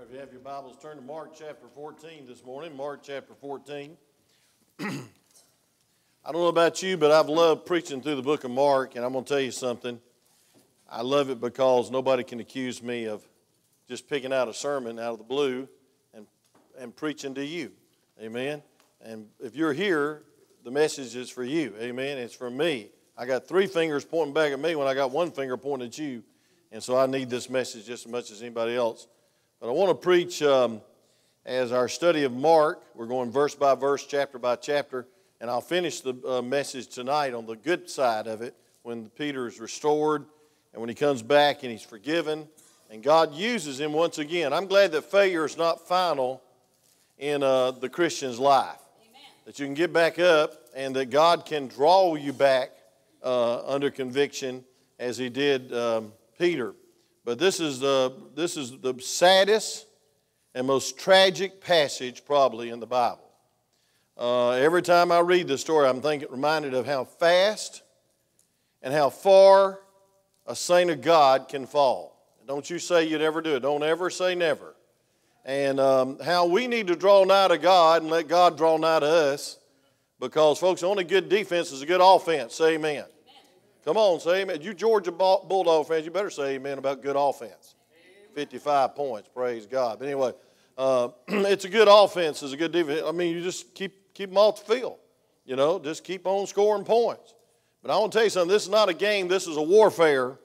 right, if you have your Bibles, turn to Mark chapter 14 this morning. Mark chapter 14. I don't know about you, but I've loved preaching through the book of Mark, and I'm going to tell you something. I love it because nobody can accuse me of just picking out a sermon out of the blue and, and preaching to you. Amen. And if you're here, the message is for you. Amen. It's for me. I got three fingers pointing back at me when I got one finger pointing at you. And so I need this message just as much as anybody else. But I want to preach um, as our study of Mark. We're going verse by verse, chapter by chapter. And I'll finish the uh, message tonight on the good side of it when Peter is restored and when he comes back and he's forgiven. And God uses him once again. I'm glad that failure is not final in uh, the Christian's life. Amen. That you can get back up and that God can draw you back uh, under conviction as he did um, Peter. But this is, the, this is the saddest and most tragic passage probably in the Bible. Uh, every time I read the story, I'm thinking, reminded of how fast and how far a saint of God can fall. Don't you say you'd ever do it. Don't ever say never. And um, how we need to draw nigh to God and let God draw nigh to us. Because, folks, only good defense is a good offense. Amen. Come on, say amen. You Georgia Bulldog fans, you better say amen about good offense. 55 points, praise God. But anyway, uh, it's a good offense, it's a good defense. I mean, you just keep, keep them off the field. You know, just keep on scoring points. But I want to tell you something this is not a game, this is a warfare.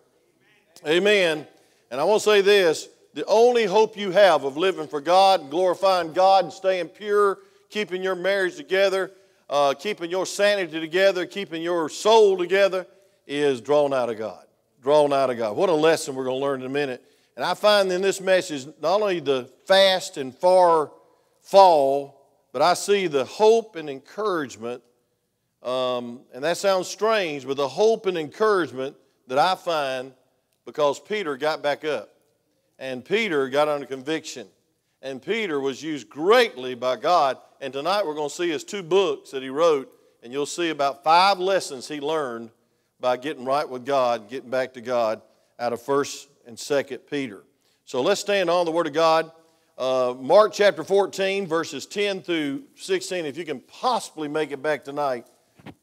Amen. And I want to say this the only hope you have of living for God and glorifying God and staying pure, keeping your marriage together, uh, keeping your sanity together, keeping your soul together, is drawn out of God. Drawn out of God. What a lesson we're going to learn in a minute. And I find in this message not only the fast and far fall, but I see the hope and encouragement. Um, and that sounds strange, but the hope and encouragement that I find because Peter got back up. And Peter got under conviction. And Peter was used greatly by God. And tonight we're going to see his two books that he wrote. And you'll see about five lessons he learned by getting right with God, getting back to God out of 1st and 2nd Peter. So let's stand on the Word of God. Uh, Mark chapter 14, verses 10 through 16. If you can possibly make it back tonight,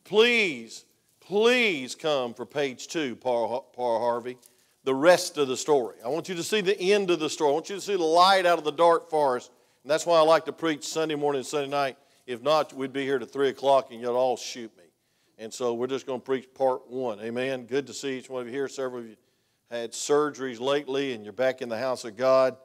please, please come for page two, Paul, Paul Harvey. The rest of the story. I want you to see the end of the story. I want you to see the light out of the dark forest. And that's why I like to preach Sunday morning and Sunday night. If not, we'd be here to 3 o'clock and you'd all shoot me. And so we're just going to preach part one. Amen. Good to see each one of you here. Several of you had surgeries lately, and you're back in the house of God,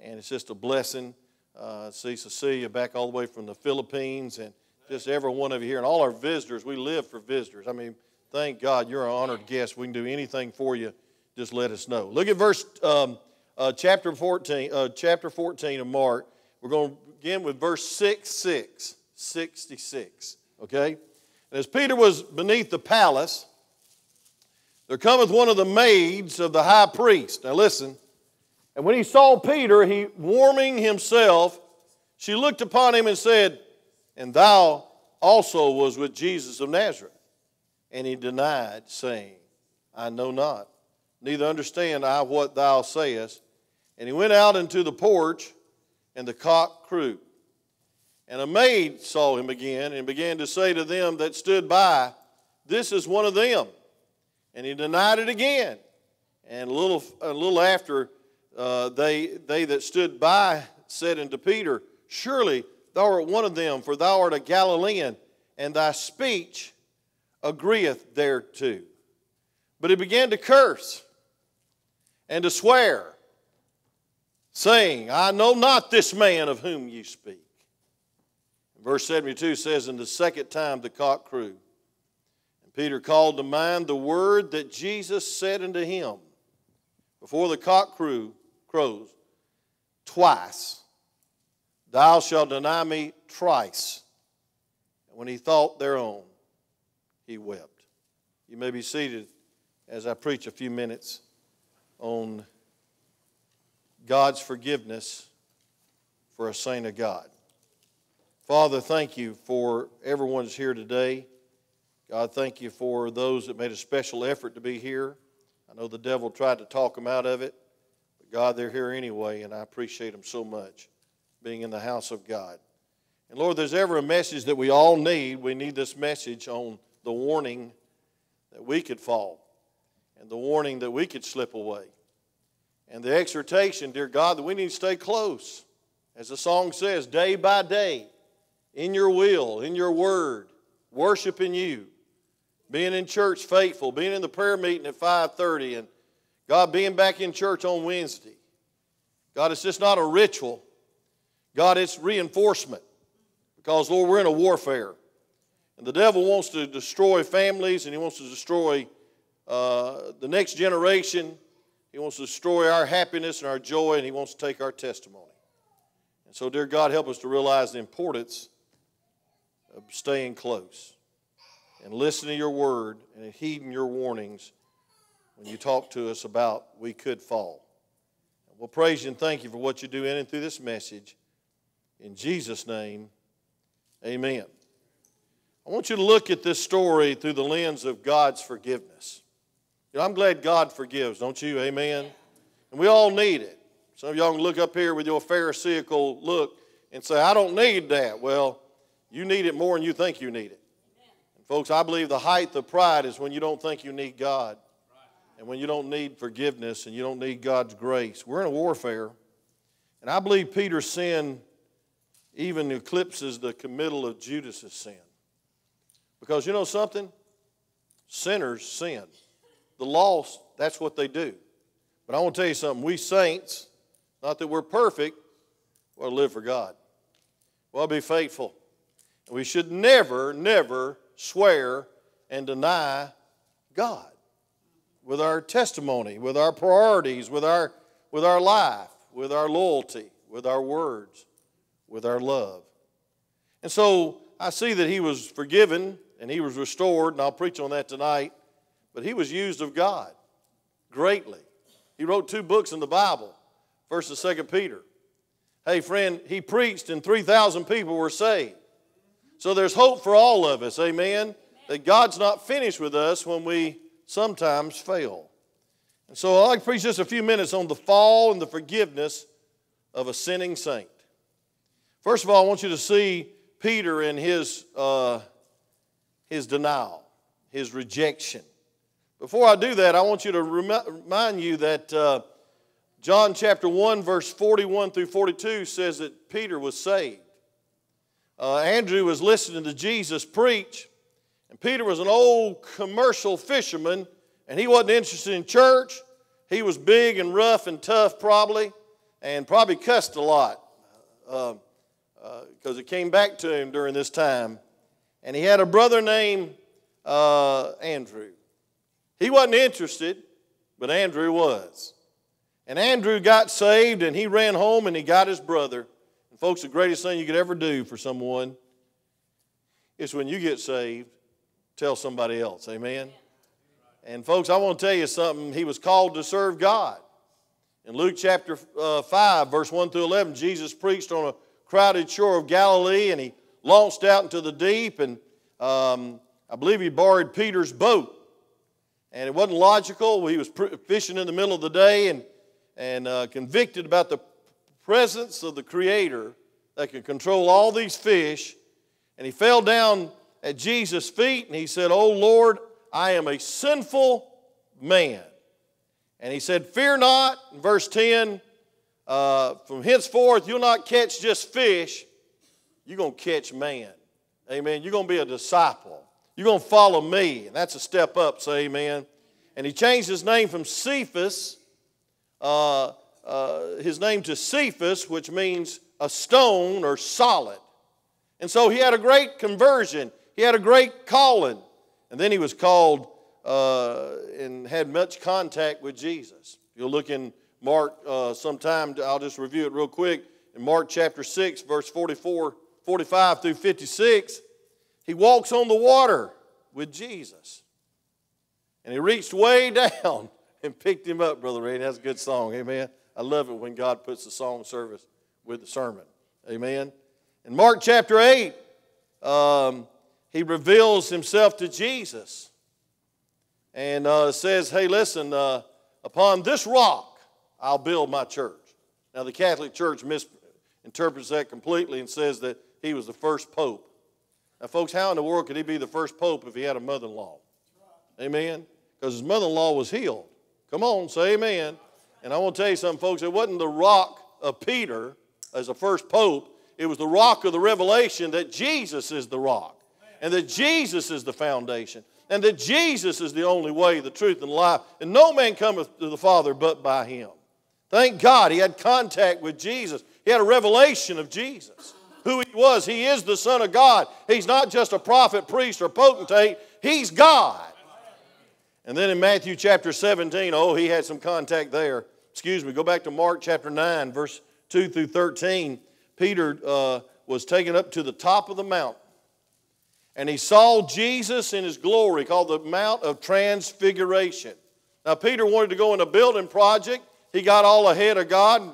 and it's just a blessing. Uh, see Cecilia back all the way from the Philippines, and just every one of you here, and all our visitors. We live for visitors. I mean, thank God you're an honored guest. We can do anything for you. Just let us know. Look at verse um, uh, chapter 14, uh, chapter 14 of Mark. We're going to begin with verse 6, 6, 66. Okay? And as Peter was beneath the palace, there cometh one of the maids of the high priest. Now listen. And when he saw Peter, he warming himself, she looked upon him and said, And thou also was with Jesus of Nazareth. And he denied, saying, I know not, neither understand I what thou sayest. And he went out into the porch, and the cock crew. And a maid saw him again and began to say to them that stood by, This is one of them. And he denied it again. And a little, a little after, uh, they, they that stood by said unto Peter, Surely thou art one of them, for thou art a Galilean, and thy speech agreeth thereto. But he began to curse and to swear, saying, I know not this man of whom you speak. Verse 72 says, And the second time the cock crew. And Peter called to mind the word that Jesus said unto him before the cock crew crows twice, Thou shalt deny me thrice. And when he thought thereon, he wept. You may be seated as I preach a few minutes on God's forgiveness for a saint of God. Father, thank you for everyone's here today. God, thank you for those that made a special effort to be here. I know the devil tried to talk them out of it. But God, they're here anyway, and I appreciate them so much being in the house of God. And Lord, there's ever a message that we all need. We need this message on the warning that we could fall and the warning that we could slip away. And the exhortation, dear God, that we need to stay close. As the song says, day by day, in your will, in your word, worshiping you, being in church faithful, being in the prayer meeting at 5:30, and God being back in church on Wednesday. God, it's just not a ritual. God, it's reinforcement. Because, Lord, we're in a warfare. And the devil wants to destroy families and he wants to destroy uh, the next generation. He wants to destroy our happiness and our joy, and he wants to take our testimony. And so, dear God, help us to realize the importance of staying close and listening to your word and heeding your warnings when you talk to us about we could fall. We'll praise you and thank you for what you do in and through this message. In Jesus' name, amen. I want you to look at this story through the lens of God's forgiveness. You know, I'm glad God forgives, don't you? Amen. And we all need it. Some of y'all can look up here with your Pharisaical look and say, I don't need that. Well, you need it more than you think you need it. And folks, I believe the height of pride is when you don't think you need God and when you don't need forgiveness and you don't need God's grace. We're in a warfare. And I believe Peter's sin even eclipses the committal of Judas's sin. Because you know something? Sinners sin. The lost, that's what they do. But I want to tell you something. We saints, not that we're perfect, we'll live for God. We'll be faithful. We should never, never swear and deny God with our testimony, with our priorities, with our, with our life, with our loyalty, with our words, with our love. And so I see that he was forgiven and he was restored, and I'll preach on that tonight. But he was used of God greatly. He wrote two books in the Bible, First and Second Peter. Hey, friend, he preached and 3,000 people were saved. So there's hope for all of us, amen? That God's not finished with us when we sometimes fail. And so I'd like to preach just a few minutes on the fall and the forgiveness of a sinning saint. First of all, I want you to see Peter in his, uh, his denial, his rejection. Before I do that, I want you to remind you that uh, John chapter 1, verse 41 through 42 says that Peter was saved. Uh, Andrew was listening to Jesus preach, and Peter was an old commercial fisherman, and he wasn't interested in church. He was big and rough and tough, probably, and probably cussed a lot because uh, uh, it came back to him during this time. And he had a brother named uh, Andrew. He wasn't interested, but Andrew was. And Andrew got saved and he ran home and he got his brother. And folks, the greatest thing you could ever do for someone is when you get saved, tell somebody else. Amen. And folks, I want to tell you something. He was called to serve God. In Luke chapter uh, 5, verse 1 through 11, Jesus preached on a crowded shore of Galilee and he launched out into the deep. And um, I believe he borrowed Peter's boat and it wasn't logical. He was fishing in the middle of the day and, and uh, convicted about the presence of the Creator that can control all these fish. And he fell down at Jesus' feet and he said, Oh Lord, I am a sinful man. And he said, Fear not, in verse 10, uh, from henceforth you'll not catch just fish, you're going to catch man. Amen. You're going to be a disciple. You're going to follow me. And that's a step up, say amen. And he changed his name from Cephas, uh, uh, his name to Cephas, which means a stone or solid. And so he had a great conversion. He had a great calling. And then he was called uh, and had much contact with Jesus. You'll look in Mark uh, sometime, I'll just review it real quick. In Mark chapter 6, verse 44, 45 through 56, he walks on the water with Jesus. And he reached way down and picked him up, Brother Ray. That's a good song. Amen. I love it when God puts the song service with the sermon. Amen. In Mark chapter 8, um, he reveals himself to Jesus and uh, says, Hey, listen, uh, upon this rock, I'll build my church. Now, the Catholic Church misinterprets that completely and says that he was the first pope. Now, folks, how in the world could he be the first pope if he had a mother in law? Amen? Because his mother in law was healed. Come on, say amen. And I want to tell you something, folks, it wasn't the rock of Peter as the first pope, it was the rock of the revelation that Jesus is the rock and that Jesus is the foundation and that Jesus is the only way, the truth, and life. And no man cometh to the Father but by him. Thank God he had contact with Jesus. He had a revelation of Jesus, who he was. He is the Son of God. He's not just a prophet, priest, or potentate, he's God. And then in Matthew chapter 17, oh, he had some contact there. Excuse me, go back to Mark chapter 9, verse 2 through 13. Peter uh, was taken up to the top of the mountain and he saw Jesus in his glory, called the Mount of Transfiguration. Now, Peter wanted to go in a building project. He got all ahead of God,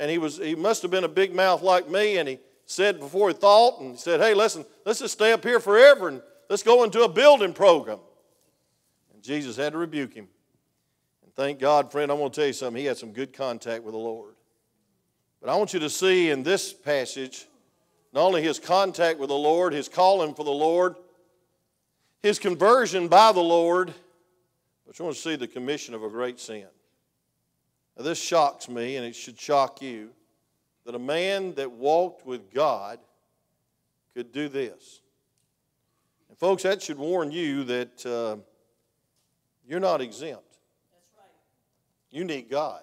and he, was, he must have been a big mouth like me, and he said before he thought, and he said, Hey, listen, let's just stay up here forever and let's go into a building program. And Jesus had to rebuke him. Thank God, friend, I'm going to tell you something. He had some good contact with the Lord. But I want you to see in this passage not only his contact with the Lord, his calling for the Lord, his conversion by the Lord, but you want to see the commission of a great sin. Now, this shocks me, and it should shock you, that a man that walked with God could do this. And, folks, that should warn you that uh, you're not exempt. You need God.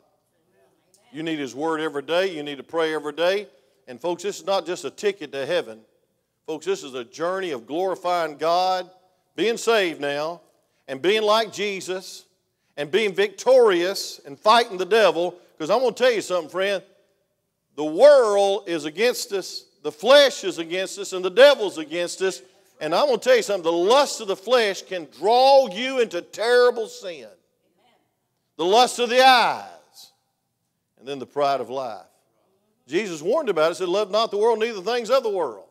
You need His Word every day. You need to pray every day. And, folks, this is not just a ticket to heaven. Folks, this is a journey of glorifying God, being saved now, and being like Jesus, and being victorious and fighting the devil. Because I'm going to tell you something, friend. The world is against us, the flesh is against us, and the devil's against us. And I'm going to tell you something the lust of the flesh can draw you into terrible sin. The lust of the eyes, and then the pride of life. Jesus warned about it, said, Love not the world, neither the things of the world.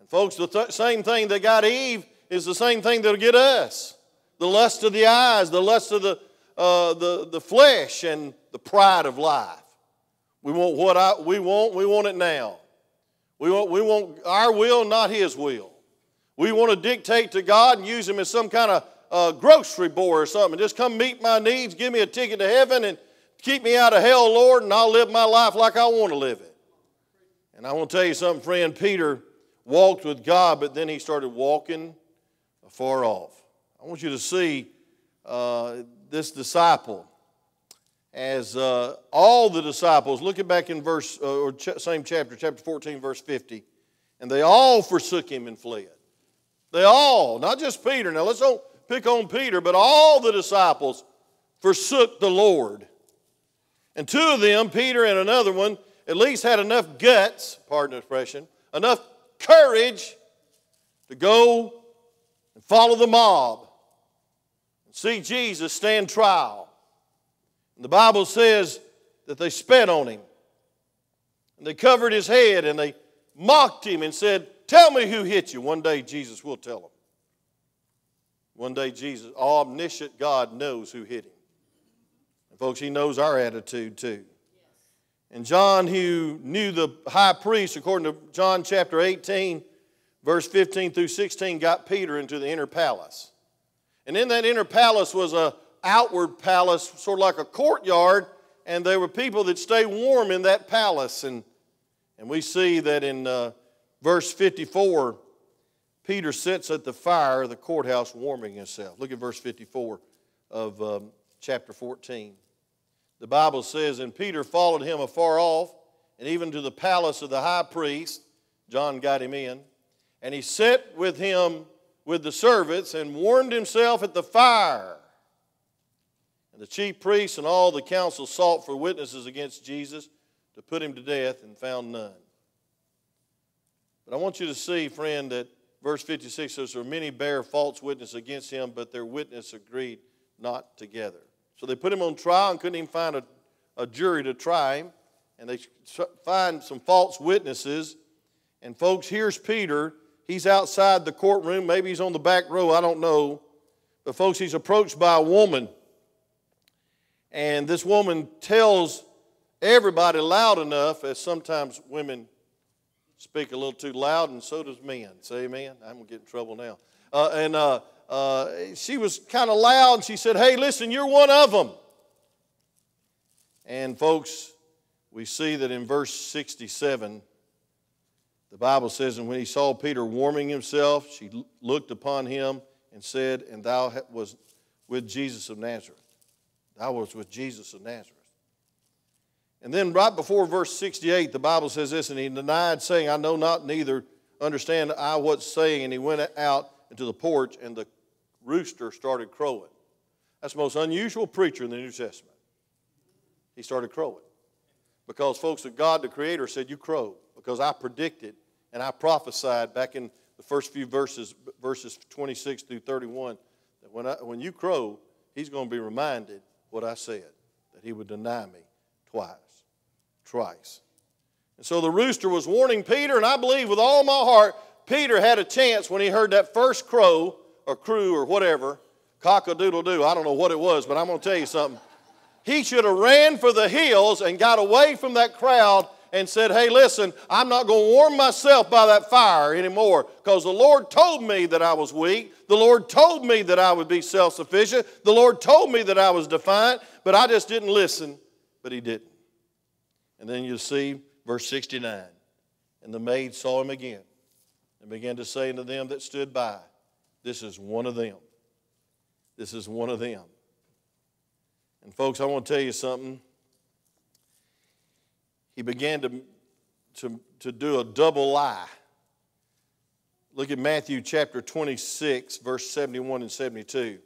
And folks, the th- same thing that got Eve is the same thing that'll get us. The lust of the eyes, the lust of the, uh, the, the flesh, and the pride of life. We want what I, we want, we want it now. We want, we want our will, not His will. We want to dictate to God and use Him as some kind of uh, grocery boy or something. Just come meet my needs, give me a ticket to heaven, and Keep me out of hell, Lord, and I'll live my life like I want to live it. And I want to tell you something, friend. Peter walked with God, but then he started walking afar off. I want you to see uh, this disciple as uh, all the disciples, looking back in verse, uh, or ch- same chapter, chapter 14, verse 50, and they all forsook him and fled. They all, not just Peter. Now let's don't pick on Peter, but all the disciples forsook the Lord and two of them, Peter and another one, at least had enough guts, pardon the expression, enough courage to go and follow the mob and see Jesus stand trial. And the Bible says that they spat on him. And they covered his head and they mocked him and said, Tell me who hit you. One day Jesus will tell them. One day Jesus, omniscient God knows who hit him. And Folks, he knows our attitude too. And John, who knew the high priest, according to John chapter 18, verse 15 through 16, got Peter into the inner palace. And in that inner palace was a outward palace, sort of like a courtyard, and there were people that stay warm in that palace. And, and we see that in uh, verse 54, Peter sits at the fire of the courthouse warming himself. Look at verse 54 of um, chapter 14. The Bible says, And Peter followed him afar off, and even to the palace of the high priest. John got him in. And he sat with him with the servants and warmed himself at the fire. And the chief priests and all the council sought for witnesses against Jesus to put him to death and found none. But I want you to see, friend, that verse 56 says, There many bear false witness against him, but their witness agreed not together. So they put him on trial and couldn't even find a, a jury to try him. And they find some false witnesses. And folks, here's Peter. He's outside the courtroom. Maybe he's on the back row. I don't know. But folks, he's approached by a woman. And this woman tells everybody loud enough, as sometimes women speak a little too loud, and so does men. Say amen. I'm going to get in trouble now. Uh, and uh, uh, she was kind of loud, and she said, Hey, listen, you're one of them. And, folks, we see that in verse 67, the Bible says, And when he saw Peter warming himself, she looked upon him and said, And thou was with Jesus of Nazareth. Thou was with Jesus of Nazareth. And then right before verse 68, the Bible says this, and he denied, saying, I know not, neither understand I what's saying. And he went out into the porch, and the rooster started crowing. That's the most unusual preacher in the New Testament. He started crowing. Because, folks, of God, the Creator, said, You crow. Because I predicted and I prophesied back in the first few verses, verses 26 through 31, that when, I, when you crow, He's going to be reminded what I said, that He would deny me twice. Twice. And so the rooster was warning Peter, and I believe with all my heart, Peter had a chance when he heard that first crow or crew or whatever, cock a doodle doo. I don't know what it was, but I'm going to tell you something. He should have ran for the hills and got away from that crowd and said, Hey, listen, I'm not going to warm myself by that fire anymore because the Lord told me that I was weak. The Lord told me that I would be self sufficient. The Lord told me that I was defiant, but I just didn't listen, but He didn't. And then you see verse 69 and the maid saw him again and began to say unto them that stood by, This is one of them. This is one of them. And, folks, I want to tell you something. He began to, to, to do a double lie. Look at Matthew chapter 26, verse 71 and 72.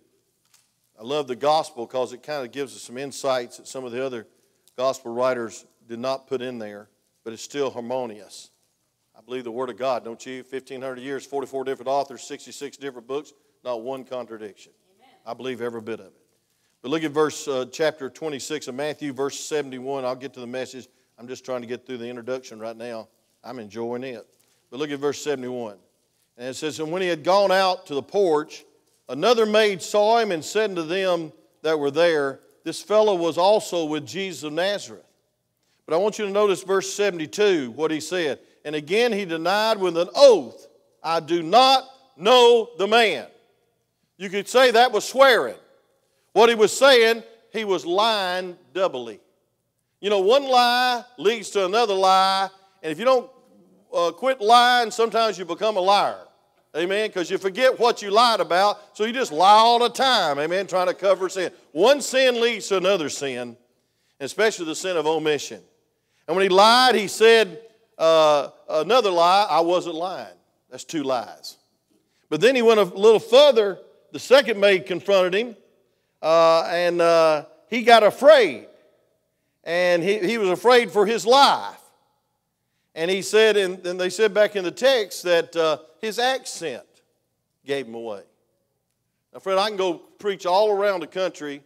I love the gospel because it kind of gives us some insights that some of the other gospel writers did not put in there, but it's still harmonious. I believe the Word of God, don't you? 1,500 years, 44 different authors, 66 different books, not one contradiction. Amen. I believe every bit of it. But look at verse uh, chapter 26 of Matthew, verse 71. I'll get to the message. I'm just trying to get through the introduction right now. I'm enjoying it. But look at verse 71. And it says, And when he had gone out to the porch, another maid saw him and said to them that were there, This fellow was also with Jesus of Nazareth. But I want you to notice verse 72, what he said. And again he denied with an oath, I do not know the man. You could say that was swearing. What he was saying, he was lying doubly. You know, one lie leads to another lie, and if you don't uh, quit lying, sometimes you become a liar. Amen. Because you forget what you lied about, so you just lie all the time. Amen. Trying to cover sin. One sin leads to another sin, especially the sin of omission. And when he lied, he said uh, another lie I wasn't lying. That's two lies. But then he went a little further. The second maid confronted him uh, and uh, he got afraid. And he, he was afraid for his life. And he said, and, and they said back in the text that uh, his accent gave him away. Now, friend, I can go preach all around the country,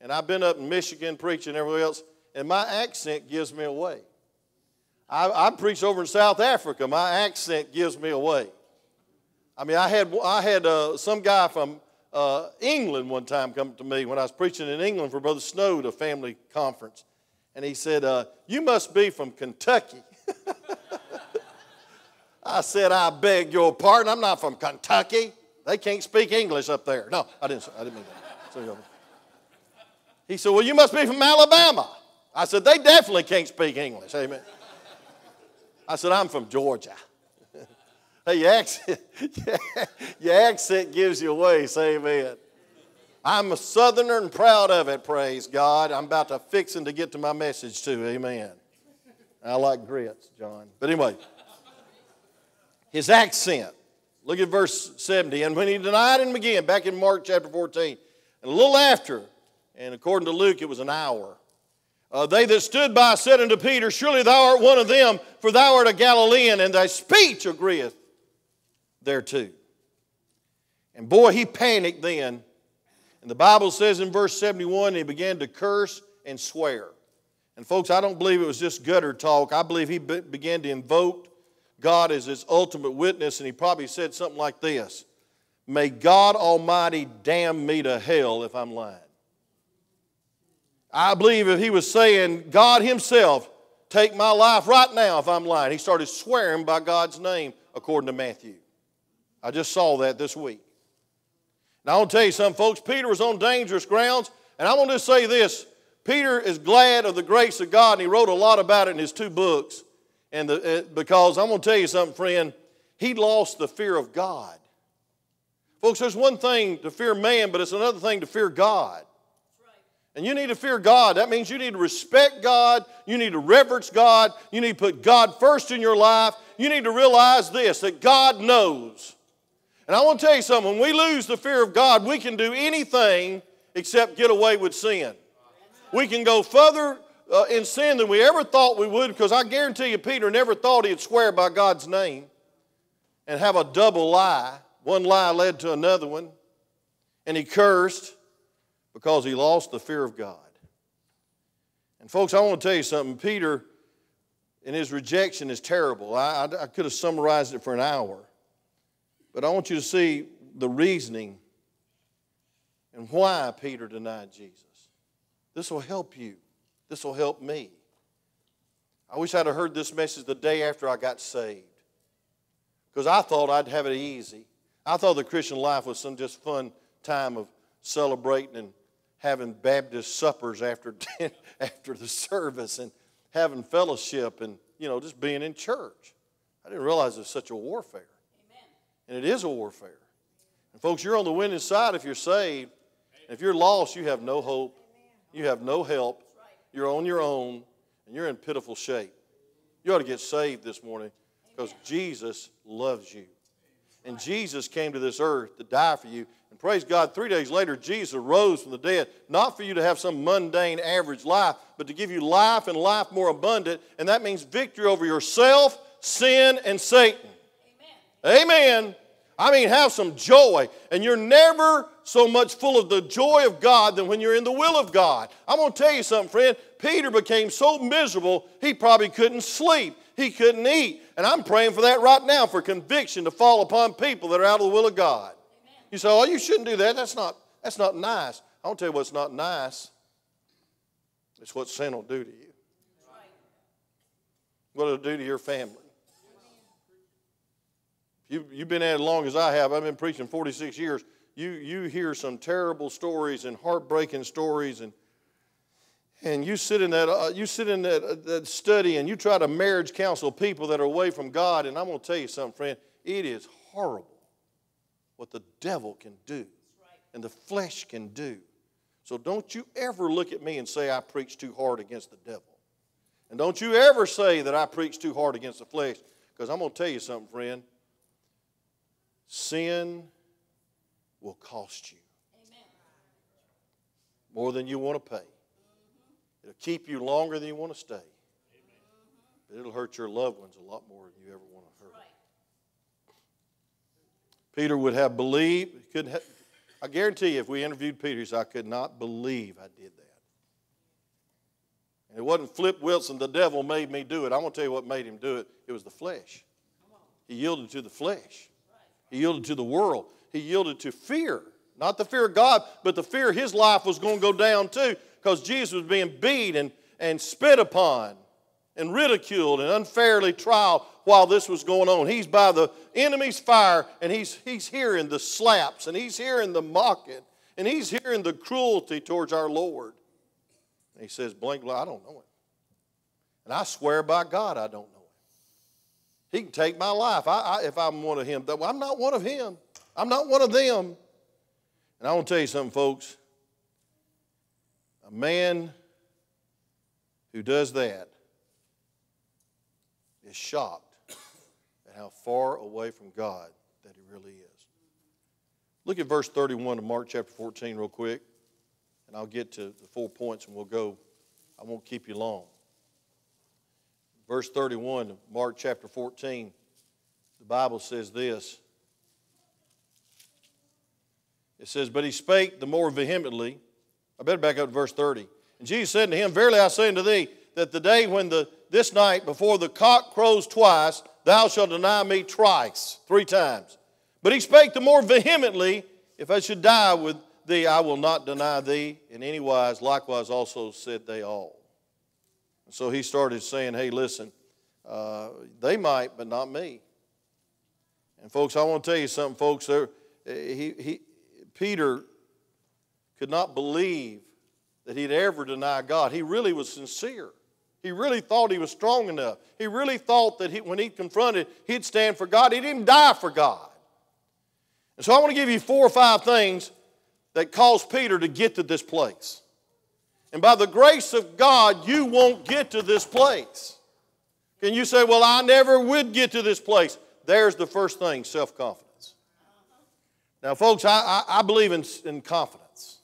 and I've been up in Michigan preaching everywhere else, and my accent gives me away. I, I preached over in South Africa, my accent gives me away. I mean, I had, I had uh, some guy from uh, England one time come to me when I was preaching in England for Brother Snow at a family conference. And he said, uh, You must be from Kentucky. I said, I beg your pardon. I'm not from Kentucky. They can't speak English up there. No, I didn't, I didn't mean that. he said, Well, you must be from Alabama. I said, They definitely can't speak English. Amen. I said, I'm from Georgia. Hey, your accent, your accent gives you away. Say amen. I'm a southerner and proud of it, praise God. I'm about to fixing to get to my message too, amen. I like grits, John. But anyway, his accent. Look at verse 70. And when he denied him again, back in Mark chapter 14, and a little after, and according to Luke, it was an hour, uh, they that stood by said unto Peter, Surely thou art one of them, for thou art a Galilean, and thy speech agreeth thereto. And boy, he panicked then. And the Bible says in verse 71, he began to curse and swear. And folks, I don't believe it was just gutter talk. I believe he be- began to invoke God as his ultimate witness, and he probably said something like this May God Almighty damn me to hell if I'm lying. I believe if he was saying, God Himself, take my life right now if I'm lying, he started swearing by God's name according to Matthew. I just saw that this week. Now, I want to tell you something, folks. Peter was on dangerous grounds, and I want to say this Peter is glad of the grace of God, and he wrote a lot about it in his two books. And the, uh, because I'm going to tell you something, friend, he lost the fear of God. Folks, there's one thing to fear man, but it's another thing to fear God. And you need to fear God. That means you need to respect God. You need to reverence God. You need to put God first in your life. You need to realize this that God knows. And I want to tell you something when we lose the fear of God, we can do anything except get away with sin. We can go further uh, in sin than we ever thought we would because I guarantee you, Peter never thought he'd swear by God's name and have a double lie. One lie led to another one. And he cursed because he lost the fear of God. And, folks, I want to tell you something. Peter, in his rejection, is terrible. I, I, I could have summarized it for an hour. But I want you to see the reasoning and why Peter denied Jesus. This will help you. This will help me. I wish I'd have heard this message the day after I got saved. Because I thought I'd have it easy. I thought the Christian life was some just fun time of celebrating and having Baptist suppers after, after the service and having fellowship and, you know, just being in church. I didn't realize it was such a warfare. Amen. And it is a warfare. And folks, you're on the winning side if you're saved. If you're lost, you have no hope. You have no help. You're on your own, and you're in pitiful shape. You ought to get saved this morning because Jesus loves you. And Jesus came to this earth to die for you. And praise God, three days later, Jesus rose from the dead, not for you to have some mundane, average life, but to give you life and life more abundant. And that means victory over yourself, sin, and Satan. Amen. Amen. I mean, have some joy. And you're never so much full of the joy of God than when you're in the will of God. I'm going to tell you something, friend. Peter became so miserable, he probably couldn't sleep. He couldn't eat. And I'm praying for that right now for conviction to fall upon people that are out of the will of God. You say, oh, you shouldn't do that. That's not, that's not nice. I want to tell you what's not nice. It's what sin will do to you. What it'll do to your family. You, you've been at it as long as I have. I've been preaching 46 years. You, you hear some terrible stories and heartbreaking stories, and, and you sit in, that, uh, you sit in that, uh, that study and you try to marriage counsel people that are away from God. And I'm going to tell you something, friend. It is horrible what the devil can do and the flesh can do. So don't you ever look at me and say I preach too hard against the devil. And don't you ever say that I preach too hard against the flesh, because I'm going to tell you something, friend. Sin will cost you Amen. more than you want to pay. Mm-hmm. It'll keep you longer than you want to stay. Mm-hmm. But it'll hurt your loved ones a lot more than you ever want to hurt. Right. Peter would have believed, couldn't have, I guarantee you, if we interviewed Peter, said, I could not believe I did that. And it wasn't Flip Wilson, the devil made me do it. I'm going to tell you what made him do it. It was the flesh. He yielded to the flesh. He yielded to the world. He yielded to fear. Not the fear of God, but the fear his life was going to go down too, because Jesus was being beat and, and spit upon and ridiculed and unfairly tried while this was going on. He's by the enemy's fire and he's, he's hearing the slaps and he's hearing the mocking and he's hearing the cruelty towards our Lord. And he says, blank, I don't know him. And I swear by God, I don't know him. He can take my life I, I, if I'm one of him. I'm not one of him. I'm not one of them. And I want to tell you something, folks. A man who does that is at how far away from God that he really is. Look at verse 31 of Mark chapter 14, real quick, and I'll get to the four points and we'll go. I won't keep you long verse 31 of Mark chapter 14, the Bible says this. It says, But he spake the more vehemently. I better back up to verse 30. And Jesus said to him, Verily I say unto thee, that the day when the this night before the cock crows twice, thou shalt deny me thrice, three times. But he spake the more vehemently, if I should die with thee, I will not deny thee in any wise. Likewise, also said they all. So he started saying, Hey, listen, uh, they might, but not me. And folks, I want to tell you something, folks. There, he, he, Peter could not believe that he'd ever deny God. He really was sincere. He really thought he was strong enough. He really thought that he, when he confronted, he'd stand for God. He didn't die for God. And so I want to give you four or five things that caused Peter to get to this place. And by the grace of God, you won't get to this place. Can you say, Well, I never would get to this place? There's the first thing self confidence. Now, folks, I, I, I believe in, in confidence.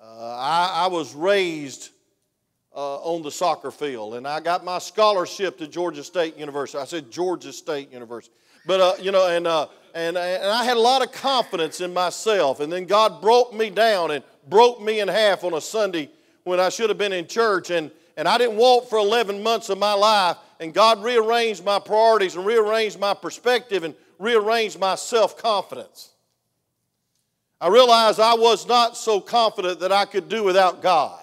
Uh, I, I was raised uh, on the soccer field, and I got my scholarship to Georgia State University. I said Georgia State University. But, uh, you know, and, uh, and, and I had a lot of confidence in myself. And then God broke me down and broke me in half on a Sunday when I should have been in church. And, and I didn't walk for 11 months of my life. And God rearranged my priorities and rearranged my perspective and rearranged my self confidence. I realized I was not so confident that I could do without God.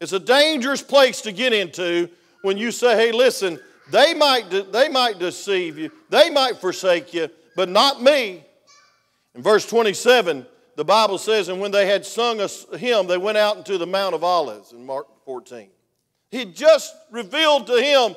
It's a dangerous place to get into when you say, hey, listen, they might, de- they might deceive you, they might forsake you, but not me. In verse 27, the Bible says, and when they had sung a hymn, they went out into the Mount of Olives in Mark 14. He just revealed to him,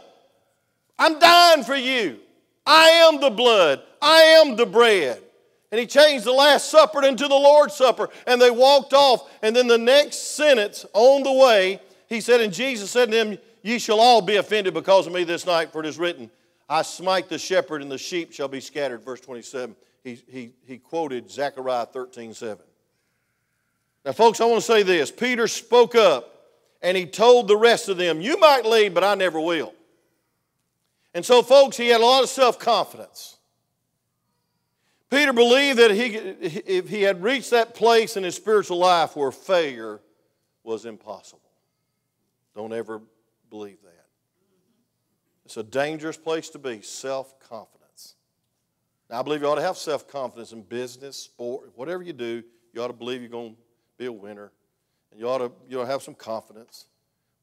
I'm dying for you. I am the blood. I am the bread. And he changed the Last Supper into the Lord's Supper. And they walked off. And then the next sentence on the way, he said, And Jesus said to them, Ye shall all be offended because of me this night, for it is written, I smite the shepherd, and the sheep shall be scattered. Verse 27. He, he, he quoted Zechariah 13 7. Now, folks, I want to say this. Peter spoke up and he told the rest of them, You might leave, but I never will. And so, folks, he had a lot of self confidence. Peter believed that he, if he had reached that place in his spiritual life where failure was impossible. Don't ever believe that. It's a dangerous place to be, self confidence. Now, I believe you ought to have self confidence in business, sport, whatever you do, you ought to believe you're going to be a winner. And you ought to you ought to have some confidence.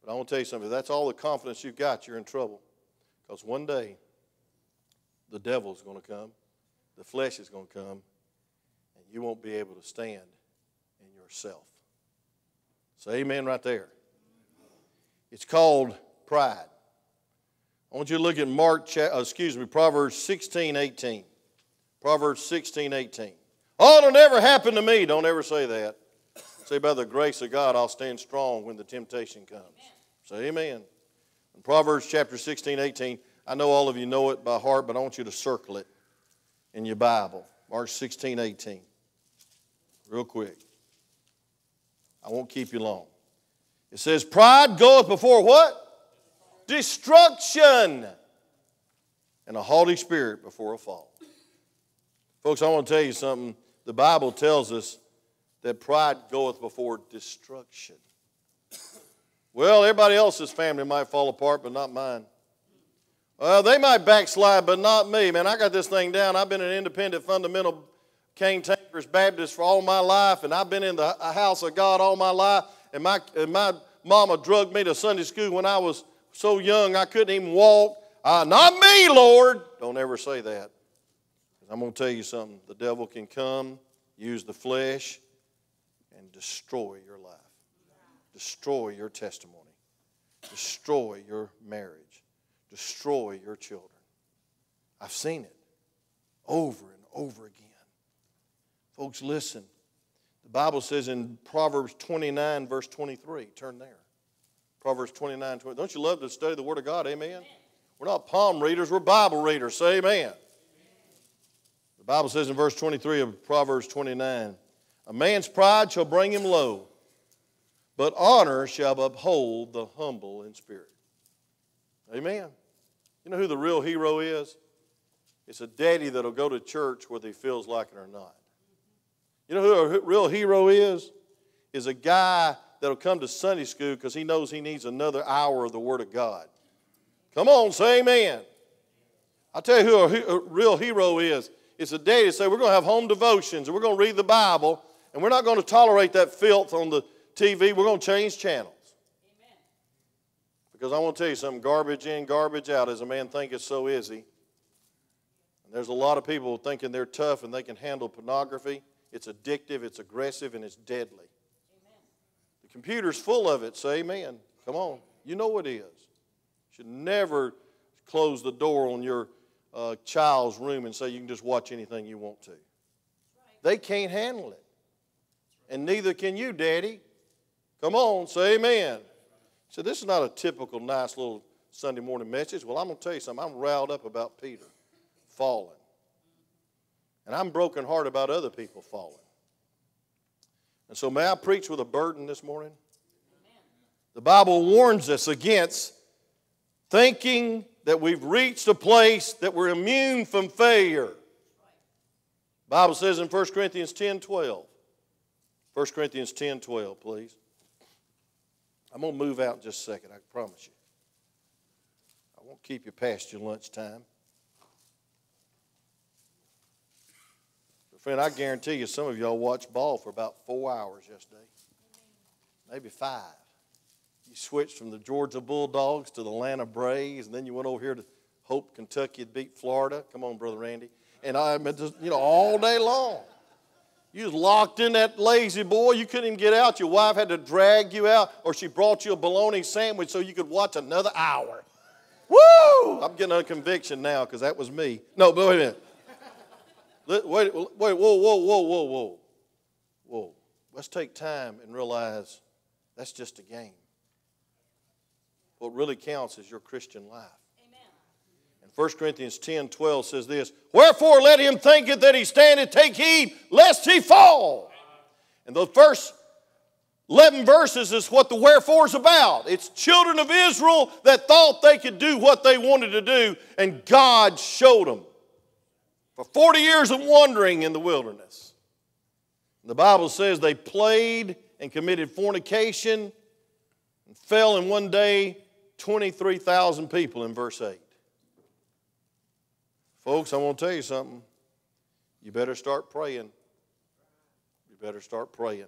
But I want to tell you something if that's all the confidence you've got, you're in trouble. Because one day, the devil's going to come the flesh is going to come, and you won't be able to stand in yourself. Say amen right there. It's called pride. I want you to look at Mark, uh, excuse me, Proverbs 16, 18. Proverbs 16, 18. Oh, it'll never happen to me. Don't ever say that. Say, by the grace of God, I'll stand strong when the temptation comes. Say amen. In Proverbs chapter 16, 18, I know all of you know it by heart, but I want you to circle it in your Bible. Mark 16, 18. Real quick. I won't keep you long. It says, Pride goeth before what? Destruction. And a haughty spirit before a fall. Folks, I want to tell you something. The Bible tells us that pride goeth before destruction. Well, everybody else's family might fall apart, but not mine. Well, they might backslide, but not me. Man, I got this thing down. I've been an independent, fundamental Cane Tankers Baptist for all my life, and I've been in the house of God all my life. And my, and my mama drugged me to Sunday school when I was so young I couldn't even walk. Uh, not me, Lord. Don't ever say that. I'm going to tell you something. The devil can come, use the flesh, and destroy your life, destroy your testimony, destroy your marriage destroy your children. I've seen it over and over again. Folks, listen. The Bible says in Proverbs 29, verse 23, turn there. Proverbs 29, 20. Don't you love to study the Word of God? Amen. amen. We're not palm readers, we're Bible readers. Say amen. amen. The Bible says in verse 23 of Proverbs 29 A man's pride shall bring him low, but honor shall uphold the humble in spirit. Amen. You know who the real hero is? It's a daddy that'll go to church whether he feels like it or not. You know who a real hero is? Is a guy that'll come to Sunday school because he knows he needs another hour of the Word of God. Come on, say amen. I'll tell you who a, a real hero is. It's a daddy that say, We're going to have home devotions and we're going to read the Bible And we're not going to tolerate that filth on the TV. We're going to change channels. Because I want to tell you something garbage in, garbage out. As a man thinketh, so is he. And there's a lot of people thinking they're tough and they can handle pornography. It's addictive, it's aggressive, and it's deadly. Amen. The computer's full of it, say amen. Come on. You know it is. You should never close the door on your uh, child's room and say you can just watch anything you want to. They can't handle it. And neither can you, Daddy. Come on, say amen. So this is not a typical nice little Sunday morning message. Well, I'm going to tell you something. I'm riled up about Peter falling. And I'm broken heart about other people falling. And so, may I preach with a burden this morning? The Bible warns us against thinking that we've reached a place that we're immune from failure. The Bible says in 1 Corinthians 10 12. 1 Corinthians 10 12, please. I'm going to move out in just a second, I promise you. I won't keep you past your lunchtime. But friend, I guarantee you some of y'all watched ball for about four hours yesterday, maybe five You switched from the Georgia Bulldogs to the Atlanta Braves, and then you went over here to hope Kentucky beat Florida. Come on, Brother Randy. And I mean, just, you know, all day long. You was locked in that lazy boy. You couldn't even get out. Your wife had to drag you out, or she brought you a bologna sandwich so you could watch another hour. Woo! I'm getting a conviction now because that was me. No, but wait a minute. Wait, wait, whoa, whoa, whoa, whoa, whoa. Whoa. Let's take time and realize that's just a game. What really counts is your Christian life. Amen. 1 Corinthians 10 12 says this Wherefore let him think it that he standeth, take heed lest he fall. And the first 11 verses is what the wherefore is about. It's children of Israel that thought they could do what they wanted to do, and God showed them. For 40 years of wandering in the wilderness. The Bible says they played and committed fornication and fell in one day 23,000 people in verse 8. Folks, I want to tell you something. You better start praying. You better start praying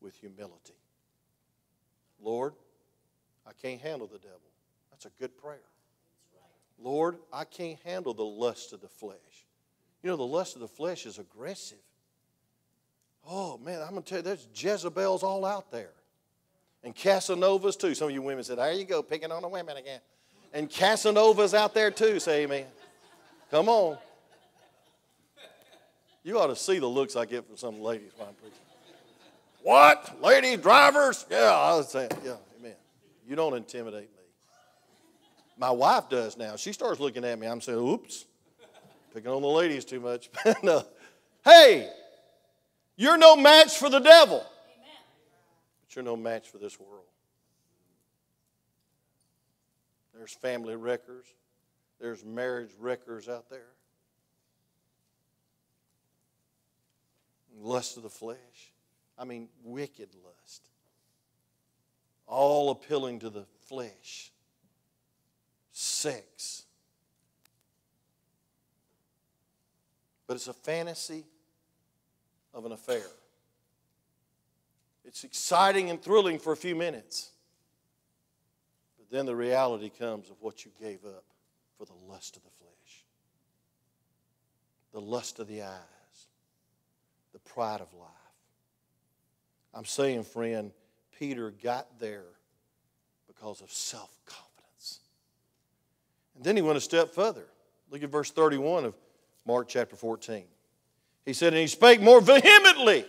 with humility. Lord, I can't handle the devil. That's a good prayer. Lord, I can't handle the lust of the flesh. You know, the lust of the flesh is aggressive. Oh, man, I'm going to tell you, there's Jezebels all out there and Casanovas too. Some of you women said, There you go, picking on the women again. And Casanovas out there too, say amen. Come on. You ought to see the looks I get from some ladies while I'm preaching. What? Ladies, drivers? Yeah, I was saying, yeah, amen. You don't intimidate me. My wife does now. She starts looking at me. I'm saying, oops, picking on the ladies too much. no. Uh, hey, you're no match for the devil But you're no match for this world. There's family wreckers, there's marriage wreckers out there. Lust of the flesh. I mean, wicked lust. All appealing to the flesh. Sex. But it's a fantasy of an affair. It's exciting and thrilling for a few minutes. But then the reality comes of what you gave up for the lust of the flesh, the lust of the eyes, the pride of life. I'm saying, friend, Peter got there because of self confidence. And then he went a step further. Look at verse 31 of Mark chapter 14. He said, And he spake more vehemently.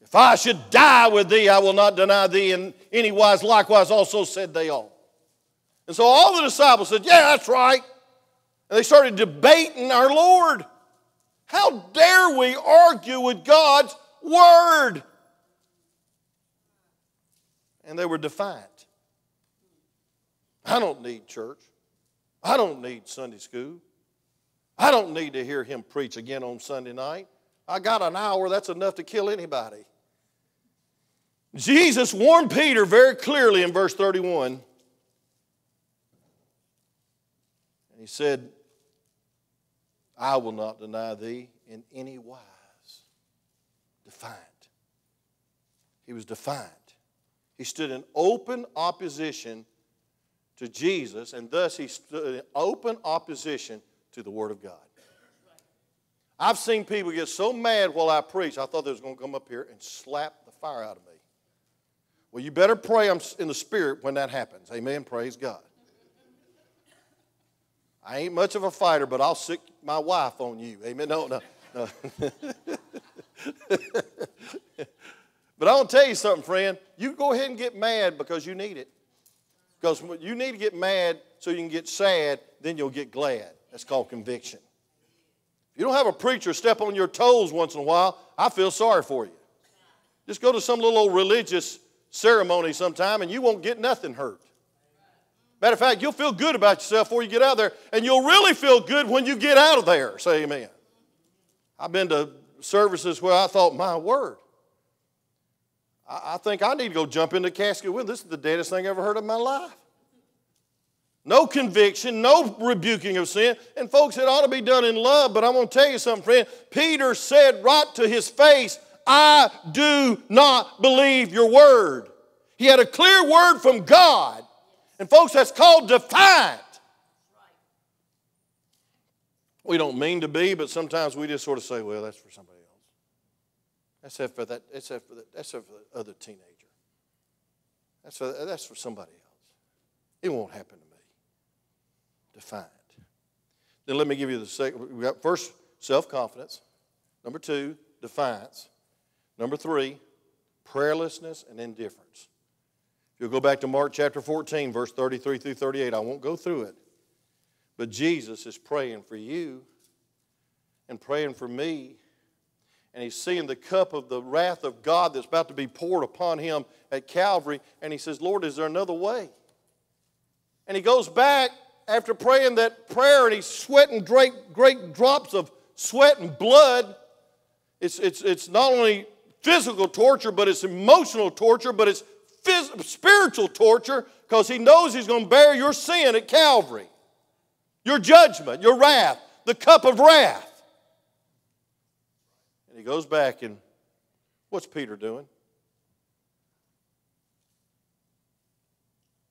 If I should die with thee, I will not deny thee. And any wise likewise also said they all. And so all the disciples said, Yeah, that's right. And they started debating our Lord. How dare we argue with God's word? And they were defiant. I don't need church. I don't need Sunday school. I don't need to hear him preach again on Sunday night. I got an hour, that's enough to kill anybody. Jesus warned Peter very clearly in verse 31. And he said, I will not deny thee in any wise. Defiant. He was defiant. He stood in open opposition to Jesus, and thus he stood in open opposition to the Word of God. I've seen people get so mad while I preach, I thought they was going to come up here and slap the fire out of me. Well, you better pray I'm in the Spirit when that happens. Amen. Praise God. I ain't much of a fighter, but I'll sic my wife on you. Amen. No, no, no. but I want to tell you something, friend. You go ahead and get mad because you need it. Because you need to get mad so you can get sad, then you'll get glad. That's called conviction. If you don't have a preacher step on your toes once in a while, I feel sorry for you. Just go to some little old religious ceremony sometime and you won't get nothing hurt. Matter of fact, you'll feel good about yourself before you get out there, and you'll really feel good when you get out of there. Say amen. I've been to services where I thought, my word, I, I think I need to go jump in the casket with. This is the deadest thing I ever heard in my life. No conviction, no rebuking of sin. And folks, it ought to be done in love, but I'm going to tell you something, friend. Peter said right to his face, I do not believe your word. He had a clear word from God. And folks, that's called defiant. We don't mean to be, but sometimes we just sort of say, well, that's for somebody else. That's for that, that's for, the, that's for the other teenager. That's for, that's for somebody else. It won't happen to me. Defiant. Then let me give you the second. We got first self confidence. Number two, defiance. Number three, prayerlessness and indifference. You'll go back to Mark chapter 14, verse 33 through 38. I won't go through it. But Jesus is praying for you and praying for me. And he's seeing the cup of the wrath of God that's about to be poured upon him at Calvary. And he says, Lord, is there another way? And he goes back after praying that prayer and he's sweating great, great drops of sweat and blood. It's, it's, it's not only physical torture, but it's emotional torture, but it's spiritual torture because he knows he's going to bear your sin at Calvary, your judgment, your wrath, the cup of wrath. And he goes back and what's Peter doing?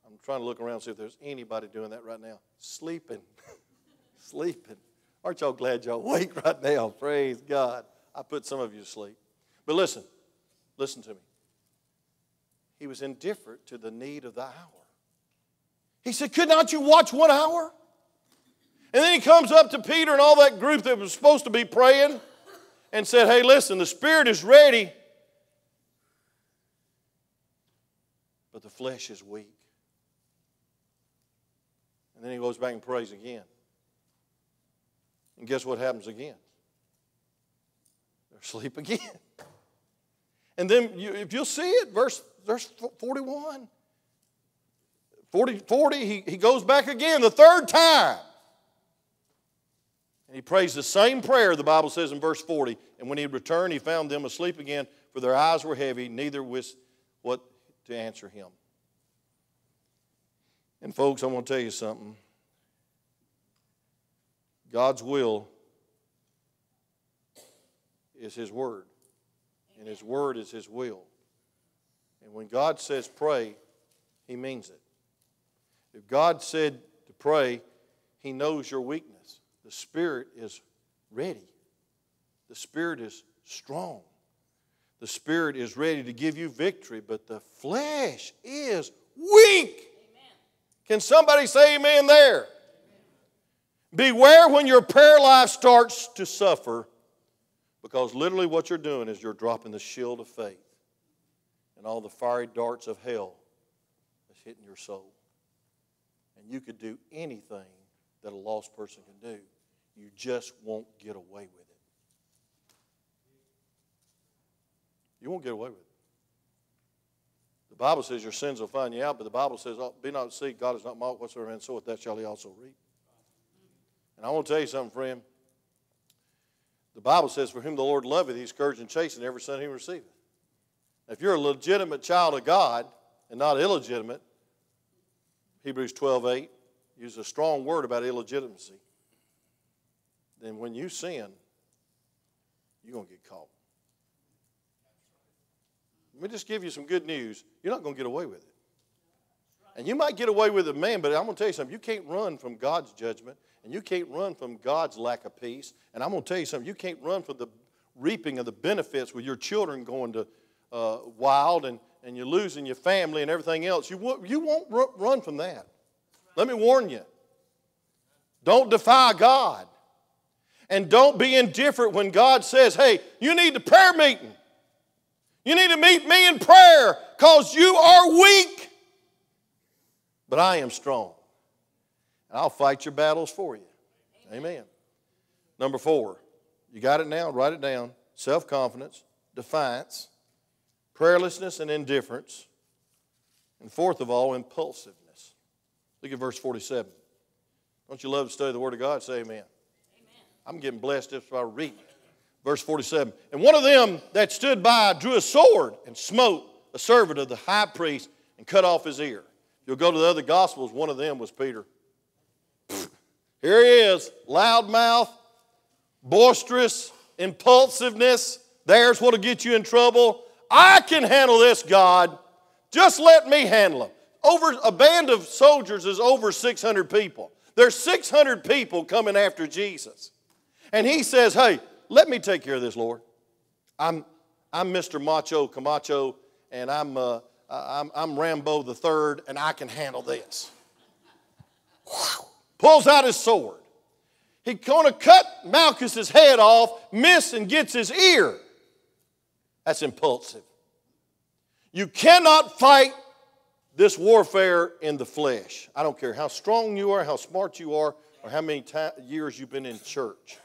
I'm trying to look around and see if there's anybody doing that right now. Sleeping. Sleeping. Aren't y'all glad y'all awake right now? Praise God. I put some of you to sleep. But listen, listen to me. He was indifferent to the need of the hour. He said, Could not you watch one hour? And then he comes up to Peter and all that group that was supposed to be praying and said, Hey, listen, the Spirit is ready, but the flesh is weak. And then he goes back and prays again. And guess what happens again? They're asleep again. And then you, if you'll see it, verse there's 41. 40, 40 he, he goes back again the third time. And he prays the same prayer, the Bible says in verse 40. And when he returned, he found them asleep again, for their eyes were heavy, neither was what to answer him. And, folks, I want to tell you something. God's will is His Word, and His Word is His will. And when God says pray, He means it. If God said to pray, He knows your weakness. The Spirit is ready, the Spirit is strong. The Spirit is ready to give you victory, but the flesh is weak. Amen. Can somebody say amen there? Amen. Beware when your prayer life starts to suffer, because literally what you're doing is you're dropping the shield of faith and all the fiery darts of hell that's hitting your soul. And you could do anything that a lost person can do. You just won't get away with it. You won't get away with it. The Bible says your sins will find you out, but the Bible says, oh, Be not deceived, God is not mocked, whatsoever man soweth, that shall he also reap. And I want to tell you something, friend. The Bible says, For whom the Lord loveth, he scourgeth and chasteneth every son he receiveth. If you're a legitimate child of God and not illegitimate, Hebrews 12 8 uses a strong word about illegitimacy, then when you sin, you're going to get caught. let me just give you some good news. You're not going to get away with it. And you might get away with it, man, but I'm going to tell you something. You can't run from God's judgment, and you can't run from God's lack of peace. And I'm going to tell you something. You can't run from the reaping of the benefits with your children going to uh, wild and, and you're losing your family and everything else. You, won't, you won't run from that. Let me warn you. Don't defy God. And don't be indifferent when God says, hey, you need a prayer meeting. You need to meet me in prayer because you are weak. But I am strong. And I'll fight your battles for you. Amen. Amen. Number four, you got it now? Write it down. Self confidence, defiance, prayerlessness, and indifference. And fourth of all, impulsiveness. Look at verse 47. Don't you love to study the Word of God? Say amen. amen. I'm getting blessed just by reading. Verse 47. And one of them that stood by drew a sword and smote a servant of the high priest and cut off his ear. You'll go to the other Gospels, one of them was Peter. Here he is, loudmouth, boisterous, impulsiveness. There's what'll get you in trouble. I can handle this, God. Just let me handle them. Over a band of soldiers is over 600 people. There's 600 people coming after Jesus. And he says, Hey, let me take care of this, Lord. I'm, I'm Mr. Macho Camacho, and I'm, uh, I'm, I'm Rambo the third, and I can handle this. Pulls out his sword. He's going to cut Malchus's head off, miss, and gets his ear. That's impulsive. You cannot fight this warfare in the flesh. I don't care how strong you are, how smart you are, or how many years you've been in church.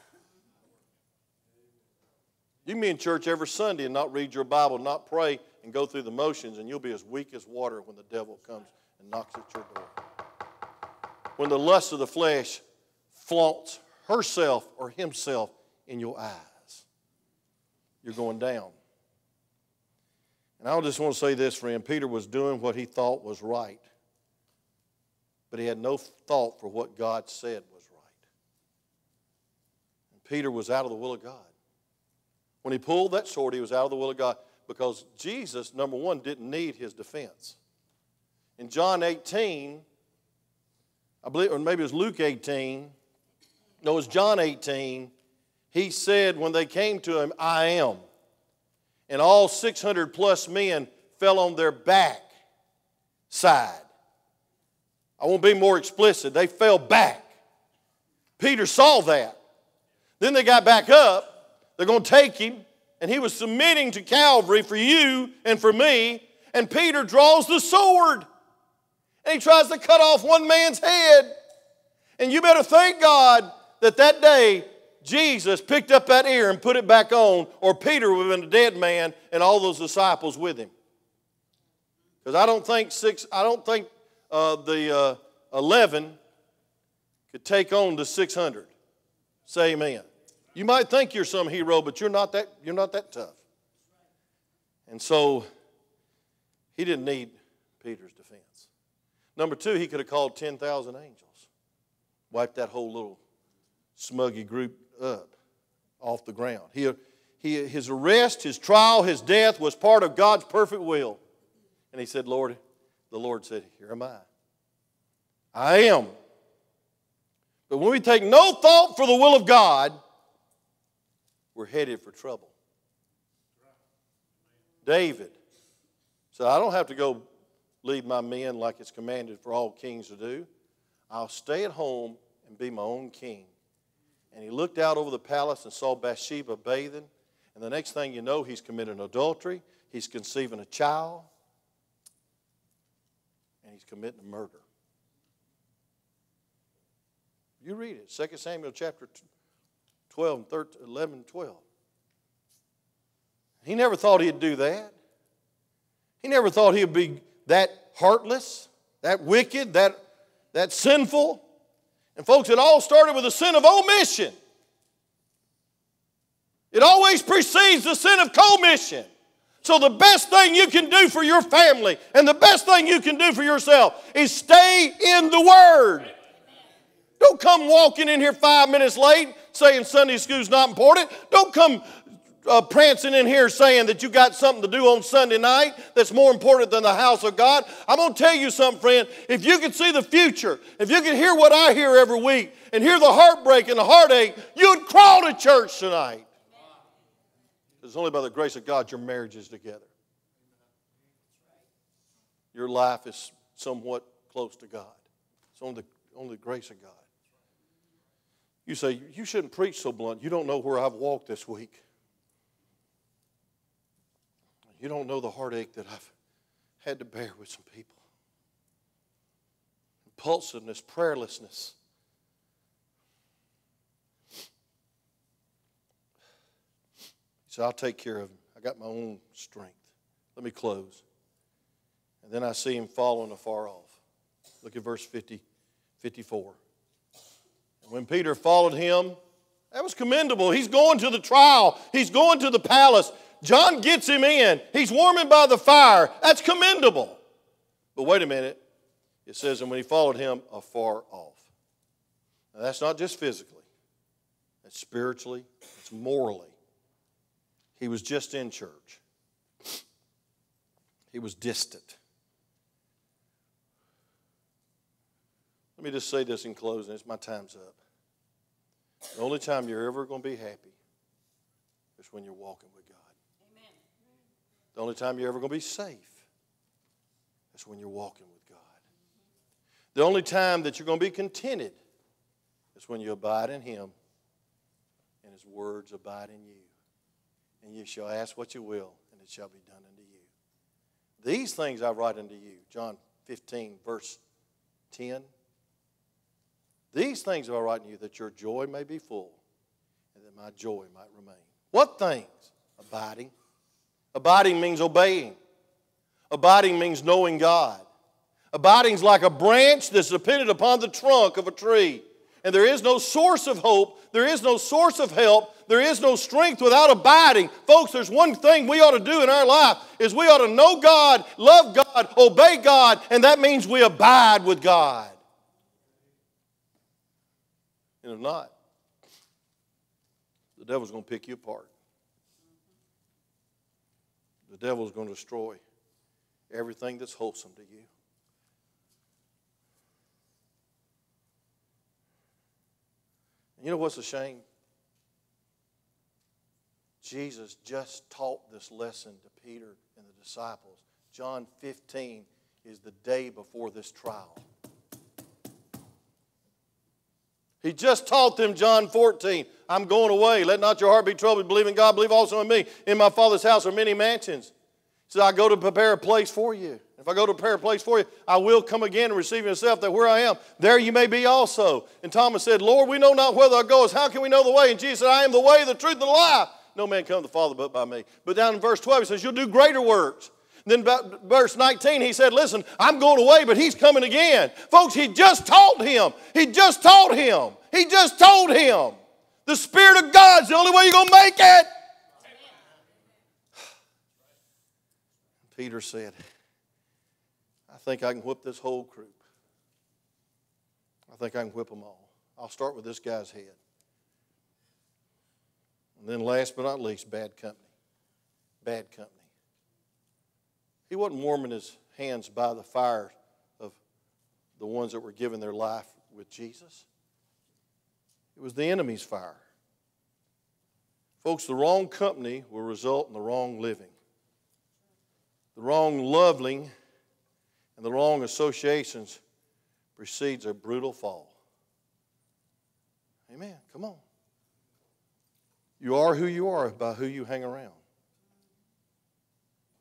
You can be in church every Sunday and not read your Bible, not pray, and go through the motions, and you'll be as weak as water when the devil comes and knocks at your door. When the lust of the flesh flaunts herself or himself in your eyes, you're going down. And I just want to say this, friend Peter was doing what he thought was right, but he had no thought for what God said was right. And Peter was out of the will of God. When he pulled that sword, he was out of the will of God because Jesus, number one, didn't need his defense. In John 18, I believe, or maybe it was Luke 18, no, it was John 18, he said when they came to him, I am. And all 600 plus men fell on their back side. I won't be more explicit. They fell back. Peter saw that. Then they got back up they're going to take him, and he was submitting to Calvary for you and for me. And Peter draws the sword and he tries to cut off one man's head. And you better thank God that that day Jesus picked up that ear and put it back on, or Peter would have been a dead man and all those disciples with him. Because I don't think six, I don't think uh, the uh, eleven could take on the six hundred. Say amen. You might think you're some hero, but you're not that, you're not that tough. And so he didn't need Peter's defense. Number two, he could have called 10,000 angels, wiped that whole little smuggy group up off the ground. He, he, his arrest, his trial, his death was part of God's perfect will. And he said, Lord, the Lord said, Here am I. I am. But when we take no thought for the will of God, we're headed for trouble. David said, I don't have to go lead my men like it's commanded for all kings to do. I'll stay at home and be my own king. And he looked out over the palace and saw Bathsheba bathing. And the next thing you know, he's committing adultery, he's conceiving a child, and he's committing murder. You read it, 2 Samuel chapter 12 and 13, 11 and 12. He never thought he'd do that. He never thought he'd be that heartless, that wicked, that, that sinful. And, folks, it all started with a sin of omission. It always precedes the sin of commission. So, the best thing you can do for your family and the best thing you can do for yourself is stay in the Word. Don't come walking in here five minutes late saying Sunday school's not important. Don't come uh, prancing in here saying that you got something to do on Sunday night that's more important than the house of God. I'm going to tell you something, friend. If you could see the future, if you could hear what I hear every week and hear the heartbreak and the heartache, you'd crawl to church tonight. It's only by the grace of God your marriage is together. Your life is somewhat close to God. It's only the, only the grace of God. You say, You shouldn't preach so blunt. You don't know where I've walked this week. You don't know the heartache that I've had to bear with some people. Impulsiveness, prayerlessness. So I'll take care of him. I got my own strength. Let me close. And then I see him following afar off. Look at verse 50, 54. And when Peter followed him, that was commendable. He's going to the trial, he's going to the palace. John gets him in. He's warming by the fire. That's commendable. But wait a minute. It says, and when he followed him afar off. Now, that's not just physically, that's spiritually, it's morally. He was just in church, he was distant. Let me just say this in closing. It's my time's up. The only time you're ever going to be happy is when you're walking with God. The only time you're ever going to be safe is when you're walking with God. The only time that you're going to be contented is when you abide in Him and His words abide in you. And you shall ask what you will, and it shall be done unto you. These things I write unto you. John 15, verse 10. These things I write unto you, that your joy may be full, and that my joy might remain. What things? Abiding. Abiding means obeying. Abiding means knowing God. Abiding is like a branch that's dependent upon the trunk of a tree. And there is no source of hope, there is no source of help, there is no strength without abiding. Folks, there's one thing we ought to do in our life is we ought to know God, love God, obey God, and that means we abide with God. And if not, the devil's going to pick you apart. The devil's going to destroy everything that's wholesome to you. You know what's a shame? Jesus just taught this lesson to Peter and the disciples. John 15 is the day before this trial. He just taught them John 14. I'm going away. Let not your heart be troubled. Believe in God. Believe also in me. In my Father's house are many mansions. He said, I go to prepare a place for you. If I go to prepare a place for you, I will come again and receive yourself, that where I am, there you may be also. And Thomas said, Lord, we know not where thou goest. How can we know the way? And Jesus said, I am the way, the truth, and the life. No man come to the Father but by me. But down in verse 12, he says, You'll do greater works. Then verse 19, he said, Listen, I'm going away, but he's coming again. Folks, he just taught him. He just taught him. He just told him. The Spirit of God's the only way you're going to make it. Peter said, I think I can whip this whole group. I think I can whip them all. I'll start with this guy's head. And then, last but not least, bad company. Bad company. He wasn't warming his hands by the fire of the ones that were giving their life with Jesus, it was the enemy's fire. Folks, the wrong company will result in the wrong living. The wrong loving and the wrong associations precedes a brutal fall. Amen. Come on. You are who you are by who you hang around.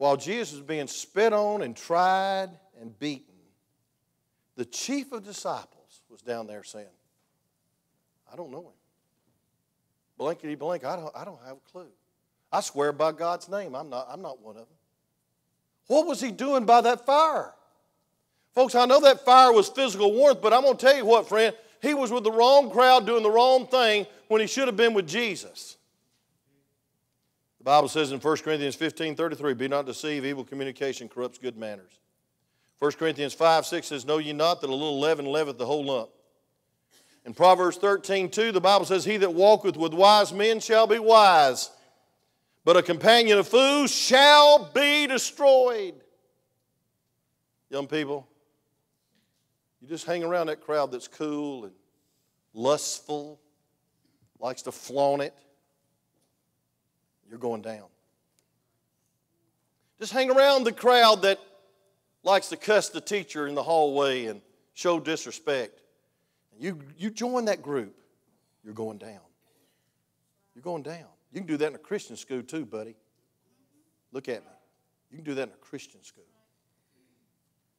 While Jesus was being spit on and tried and beaten, the chief of disciples was down there saying, I don't know him. Blankety blank, I don't, I don't have a clue. I swear by God's name, I'm not, I'm not one of them. What was he doing by that fire? Folks, I know that fire was physical warmth, but I'm going to tell you what, friend. He was with the wrong crowd doing the wrong thing when he should have been with Jesus. The Bible says in 1 Corinthians 15 33, Be not deceived, evil communication corrupts good manners. 1 Corinthians 5 6 says, Know ye not that a little leaven leaveth the whole lump? In Proverbs 13 2, the Bible says, He that walketh with wise men shall be wise. but a companion of fools shall be destroyed. Young people, you just hang around that crowd that's cool and lustful, likes to flaunt it, you're going down. Just hang around the crowd that likes to cuss the teacher in the hallway and show disrespect. You, you join that group, you're going down. You're going down. You can do that in a Christian school too, buddy. Look at me. You can do that in a Christian school.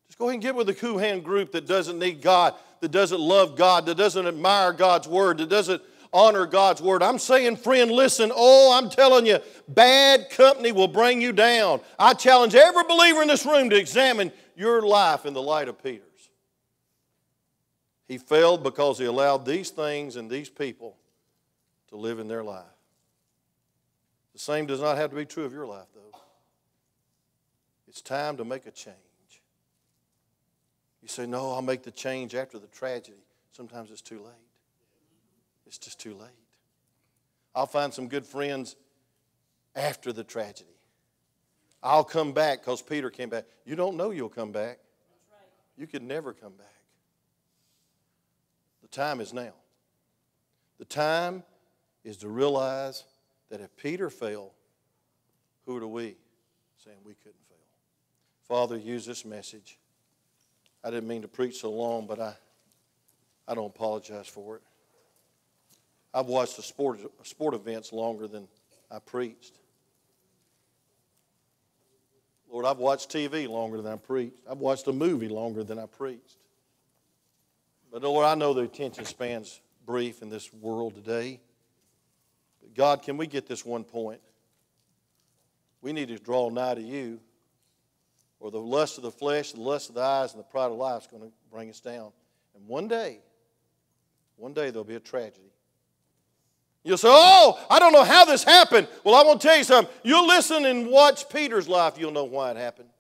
Just go ahead and get with a cool hand group that doesn't need God, that doesn't love God, that doesn't admire God's word, that doesn't honor God's word. I'm saying, friend, listen. Oh, I'm telling you, bad company will bring you down. I challenge every believer in this room to examine your life in the light of Peter's. He failed because he allowed these things and these people to live in their life. The same does not have to be true of your life, though. It's time to make a change. You say, No, I'll make the change after the tragedy. Sometimes it's too late. It's just too late. I'll find some good friends after the tragedy. I'll come back because Peter came back. You don't know you'll come back. You could never come back. The time is now. The time is to realize that if Peter failed, who are we saying we couldn't fail? Father, use this message. I didn't mean to preach so long, but I, I don't apologize for it. I've watched the sport, sport events longer than I preached. Lord, I've watched TV longer than I preached. I've watched a movie longer than I preached. But Lord, I know the attention span's brief in this world today. But God, can we get this one point? We need to draw nigh to you, or the lust of the flesh, the lust of the eyes, and the pride of life is going to bring us down. And one day, one day there'll be a tragedy. You'll say, Oh, I don't know how this happened. Well, I want to tell you something. You'll listen and watch Peter's life, you'll know why it happened.